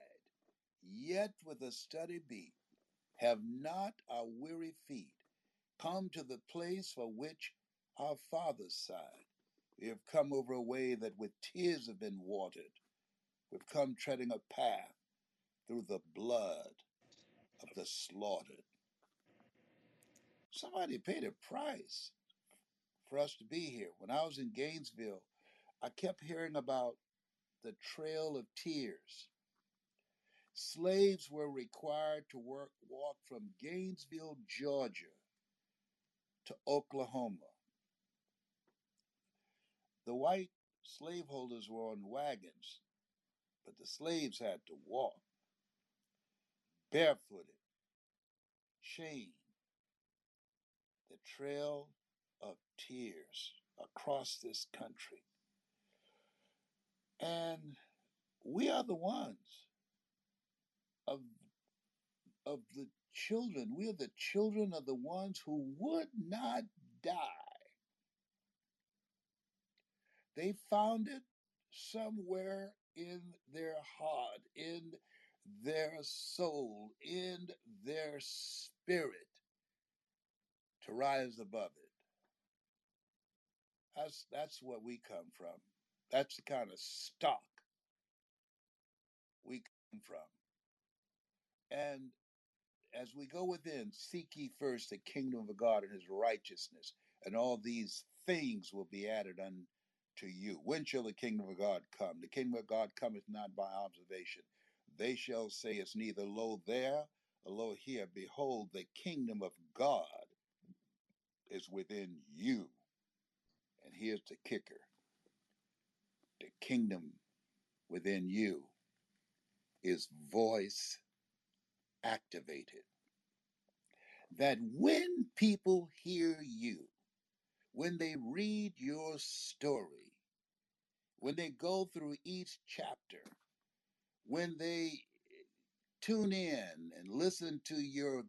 Yet with a steady beat, have not our weary feet come to the place for which our fathers sighed. We have come over a way that with tears have been watered. We've come treading a path through the blood of the slaughtered. Somebody paid a price for us to be here. When I was in Gainesville, I kept hearing about the Trail of Tears. Slaves were required to work, walk from Gainesville, Georgia to Oklahoma. The white slaveholders were on wagons, but the slaves had to walk barefooted, chained, the trail of tears across this country. And we are the ones of, of the children. We are the children of the ones who would not die. They found it somewhere in their heart, in their soul, in their spirit to rise above it. That's that's where we come from. That's the kind of stock we come from. And as we go within, seek ye first the kingdom of God and his righteousness, and all these things will be added unto you. When shall the kingdom of God come? The kingdom of God cometh not by observation. They shall say it's neither lo there lo here. Behold, the kingdom of God is within you. And here's the kicker the kingdom within you is voice activated. That when people hear you, when they read your story, when they go through each chapter, when they tune in and listen to your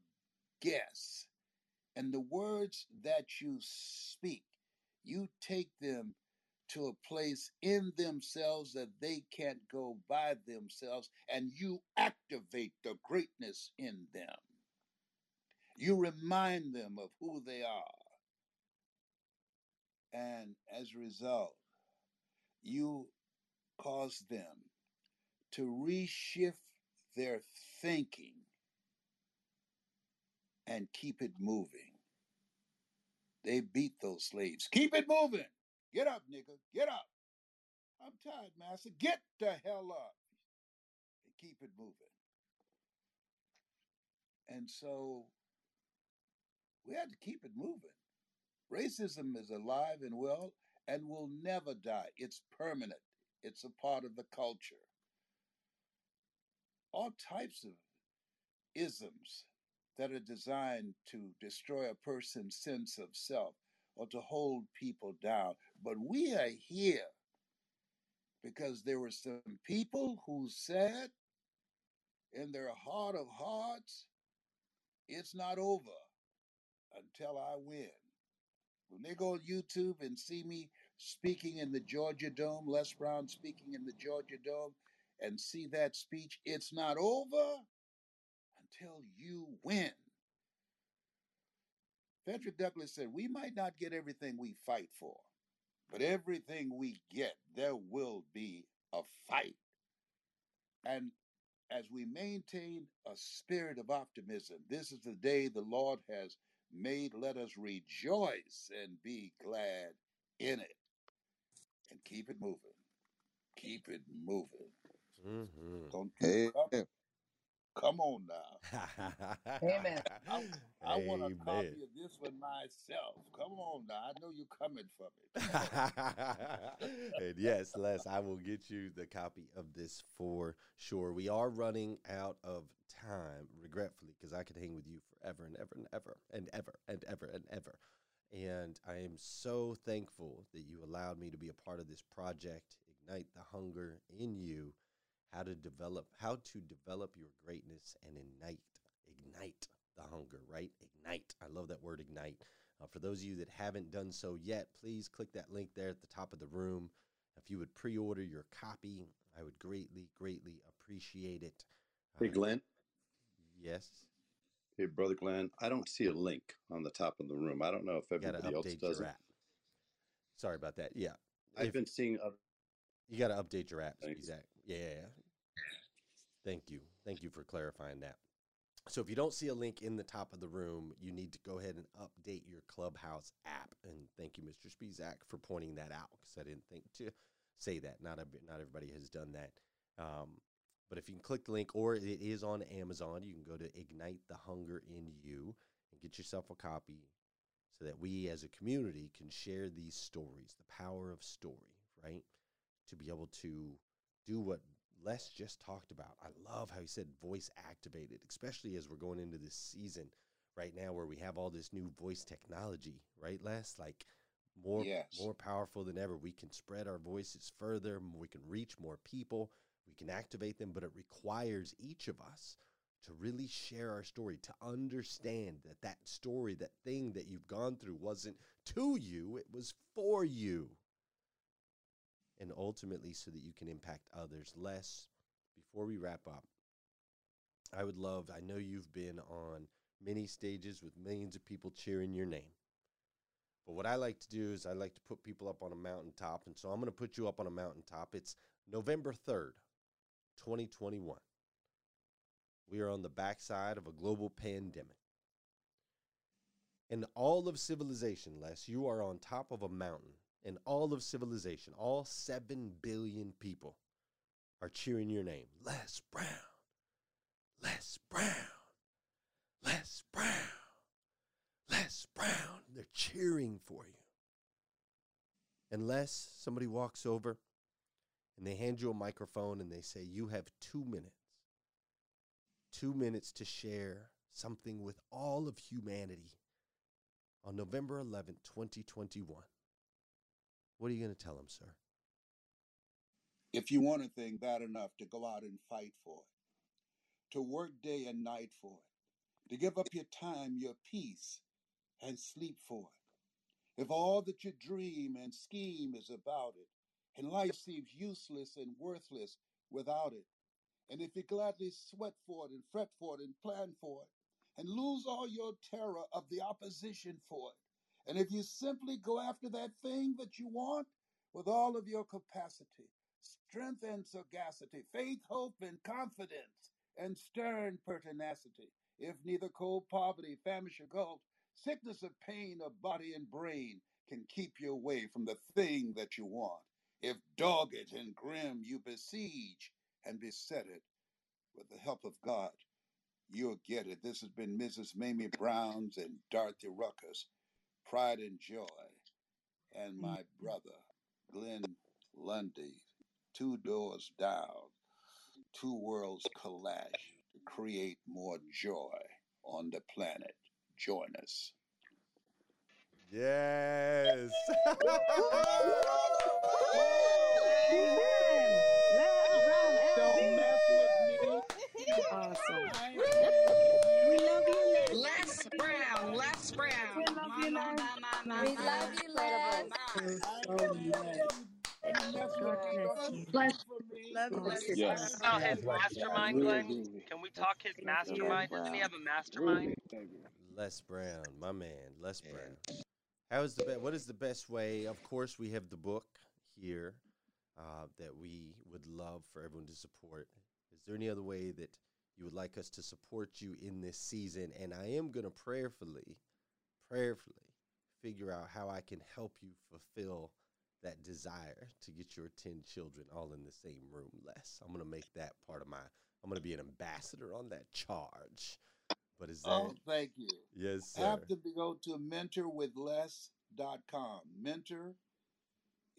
guests and the words that you speak, you take them to a place in themselves that they can't go by themselves, and you activate the greatness in them. You remind them of who they are. And as a result, you cause them to reshift their thinking and keep it moving. They beat those slaves. Keep it moving. Get up, nigga. Get up. I'm tired, Master. Get the hell up and keep it moving. And so we had to keep it moving. Racism is alive and well and will never die. It's permanent, it's a part of the culture. All types of isms that are designed to destroy a person's sense of self or to hold people down. But we are here because there were some people who said in their heart of hearts, it's not over until I win. When they go on YouTube and see me speaking in the Georgia Dome, Les Brown speaking in the Georgia Dome, and see that speech, it's not over until you win. Frederick Douglass said, We might not get everything we fight for, but everything we get, there will be a fight. And as we maintain a spirit of optimism, this is the day the Lord has made. Let us rejoice and be glad in it and keep it moving. Keep it moving. Mm-hmm. Don't you come, come on now. Amen. I, I want a copy of this one myself. Come on now. I know you're coming for me. [laughs] and yes, Les, I will get you the copy of this for sure. We are running out of time, regretfully, because I could hang with you forever and ever and ever and ever and ever and ever. And I am so thankful that you allowed me to be a part of this project, Ignite the Hunger in You, how to develop how to develop your greatness and ignite ignite the hunger, right? Ignite. I love that word ignite. Uh, for those of you that haven't done so yet, please click that link there at the top of the room. If you would pre order your copy, I would greatly, greatly appreciate it. Hey, Uh, Glenn. yes, Hey, Brother Glenn. I don't see a link on the top of the room. I don't know if you got to everybody else does it. Sorry about that. Yeah. I've If- been seeing other You got to update your apps, Thanks. Zach. Yeah. Thank you. Thank you for clarifying that. So if you don't see a link in the top of the room, you need to go ahead and update your Clubhouse app. And thank you, Mr. Spizak, for pointing that out because I didn't think to say that. Not every, not everybody has done that. Um, but if you can click the link, or it is on Amazon, you can go to Ignite the Hunger in You and get yourself a copy so that we as a community can share these stories, the power of story, right? To be able to do what Les just talked about. I love how he said voice activated, especially as we're going into this season right now where we have all this new voice technology, right, Les? Like more Yes. more powerful than ever. We can spread our voices further, we can reach more people, we can activate them, but it requires each of us to really share our story, to understand that that story, that thing that you've gone through wasn't to you, it was for you and ultimately so that you can impact others Les. Before we wrap up, I would love, I know you've been on many stages with millions of people cheering your name. But what I like to do is I like to put people up on a mountaintop. And so I'm going to put you up on a mountaintop. It's November 3rd, 2021. We are on the backside of a global pandemic. In all of civilization, Les, you are on top of a mountain. In all of civilization, all 7 billion people are cheering your name. Les Brown. Les Brown. Les Brown. Les Brown. They're cheering for you. Unless somebody walks over and they hand you a microphone and they say, You have two minutes. Two minutes to share something with all of humanity on November 11th, 2021. What are you going to tell them, sir? If you want a thing bad enough to go out and fight for it, to work day and night for it, to give up your time, your peace, and sleep for it. If all that you dream and scheme is about it, and life seems useless and worthless without it, and if you gladly sweat for it and fret for it and plan for it, and lose all your terror of the opposition for it, and if you simply go after that thing that you want with all of your capacity, strength and sagacity, faith, hope, and confidence, and stern pertinacity, if neither cold poverty, famish, or gulf, sickness or pain of body and brain can keep you away from the thing that you want, If dogged and grim you besiege and beset it, with the help of God, you'll get it. This has been Mrs. Mamie Browns and Dorothy Ruckus, Pride and Joy, and mm. my brother, Glenn Lundy, two doors down, two worlds collide to create more joy on the planet. Join us. Yes. [laughs] Don't mess with me. [laughs] Awesome. You. mess with me. Love you, Oh, Les. sister. Yes. about his God mastermind, Glenn? Can we talk his mastermind? Doesn't he have a mastermind? Really. Les Brown, my man, Les Brown. How is the be- what is the best way? Of course, we have the book here uh, that we would love for everyone to support. Is there any other way that you would like us to support you in this season? And I am going to prayerfully, prayerfully figure out how I can help you fulfill that desire to get your 10 children all in the same room, Les. I'm going to make that part of my, I'm going to be an ambassador on that charge. But is that, Oh, thank you. yes, sir. Have to go to mentorwithles.com. Mentor,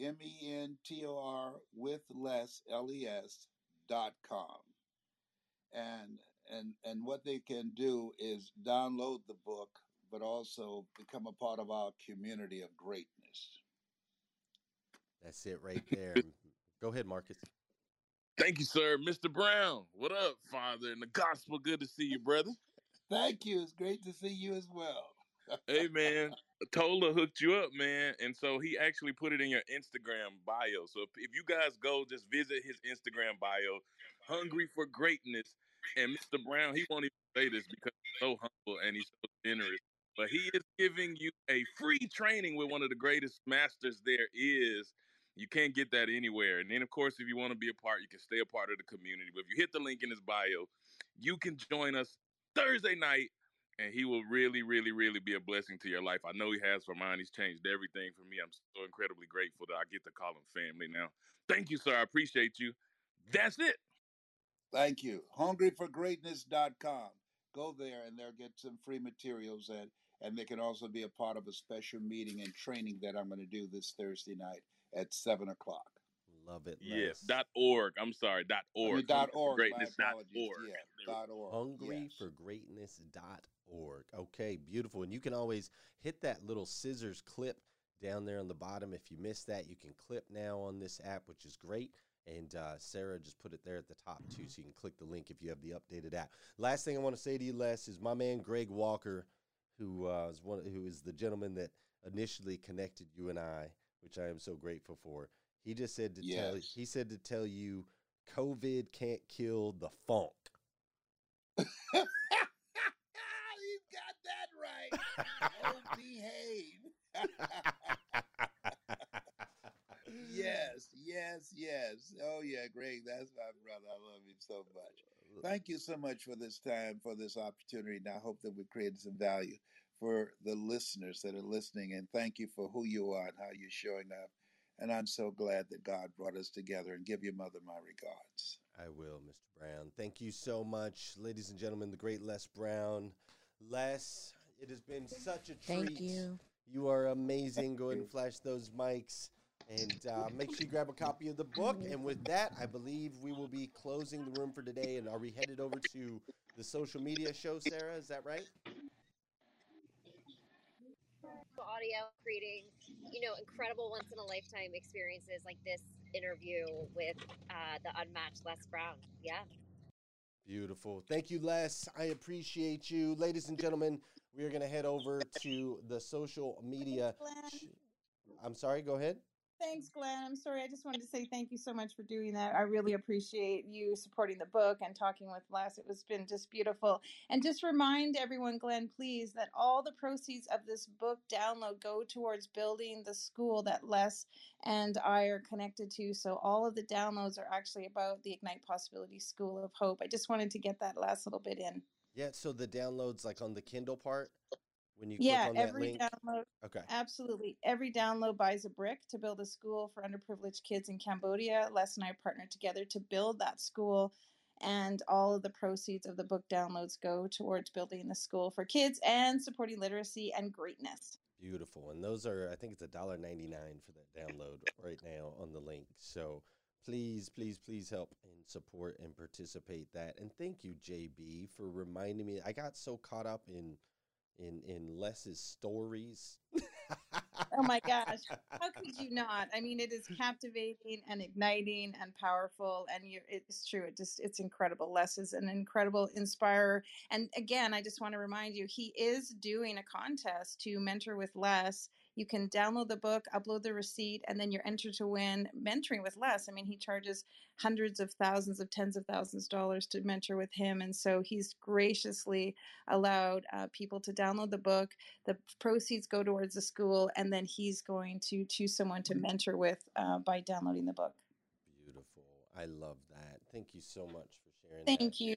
M E N T O R with Les, L E S dot com. And and and what they can do is download the book, but also become a part of our community of greatness. That's it right there. Go ahead, Marcus. Thank you, sir. Mr. Brown, what up, Father? In the gospel, good to see you, brother. Thank you. It's great to see you as well. Hey, man, [laughs] Tola hooked you up, man. And so he actually put it in your Instagram bio. So if, if you guys go, just visit his Instagram bio, Hungry for Greatness. And Mr. Brown, he won't even say this because he's so humble and he's so generous. But he is giving you a free training with one of the greatest masters there is. You can't get that anywhere. And then, of course, if you want to be a part, you can stay a part of the community. But if you hit the link in his bio, you can join us Thursday night, and he will really, really, really be a blessing to your life. I know he has for mine. He's changed everything for me. I'm so incredibly grateful that I get to call him family now. Thank you, sir. I appreciate you. That's it. Thank you. Hungryforgreatness.com. Go there and they'll get some free materials and and they can also be a part of a special meeting and training that I'm going to do this Thursday night at seven o'clock. Love it. Yes. Les. Dot org. I'm sorry. Dot org. I org. mean, dot Hungry org. My Greatness. Dot org. Yeah, There we dot org. Yes. hungryforgreatness.org. Okay, beautiful. And you can always hit that little scissors clip down there on the bottom. If you missed that, you can clip now on this app, which is great. And uh, Sarah just put it there at the top too, so you can click the link if you have the updated app. Last thing I want to say to you, Les, is my man Greg Walker, who uh, is one, who is the gentleman that initially connected you and I, which I am so grateful for. He just said to tell he said to tell you, COVID can't kill the funk. [laughs] He's got that right. Oh, behave. [laughs] yes, yes, yes. Oh, yeah, Greg, that's my brother. I love him so much. Thank you so much for this time, for this opportunity. And I hope that we created some value for the listeners that are listening. And thank you for who you are and how you're showing up. And I'm so glad that God brought us together and give your mother my regards. I will, Mr. Brown. Thank you so much, ladies and gentlemen. The great Les Brown. Les, it has been such a treat. Thank you. You are amazing. Go ahead and flash those mics. And uh, [laughs] make sure you grab a copy of the book. And with that, I believe we will be closing the room for today. And are we headed over to the social media show, Sarah? Is that right? audio creating you know incredible once in a lifetime experiences like this interview with uh, the unmatched les brown yeah Beautiful. Thank you, Les. I appreciate you. Ladies and gentlemen, we are going to head over to the social media. I'm sorry, go ahead. Thanks, Glenn. I'm sorry. I just wanted to say thank you so much for doing that. I really appreciate you supporting the book and talking with Les. It was been just beautiful. And just remind everyone, Glenn, please, that all the proceeds of this book download go towards building the school that Les and I are connected to. So all of the downloads are actually about the Ignite Possibility School of Hope. I just wanted to get that last little bit in. Yeah, so the downloads, like on the Kindle part, when you Yeah, click on that every link? download. Okay. Absolutely. Every download buys a brick to build a school for underprivileged kids in Cambodia. Les and I partnered together to build that school, and all of the proceeds of the book downloads go towards building the school for kids and supporting literacy and greatness. Beautiful. And those are, I think it's a dollar ninety nine for that download right now on the link. So please, please, please help and support and participate that. And thank you, JB, for reminding me. I got so caught up in in in Les's stories. Oh my gosh. How could you not? I mean, it is captivating and igniting and powerful. And you, it's true. It just, it's incredible. Les is an incredible inspirer. And again, I just want to remind you, he is doing a contest to mentor with Les. You can download the book, upload the receipt, and then you're entered to win mentoring with Les. I mean, he charges hundreds of thousands of tens of thousands of dollars to mentor with him. And so he's graciously allowed uh, people to download the book. The proceeds go towards the school, and then he's going to choose someone to mentor with uh, by downloading the book. Beautiful. I love that. Thank you so much for sharing Thank that, you.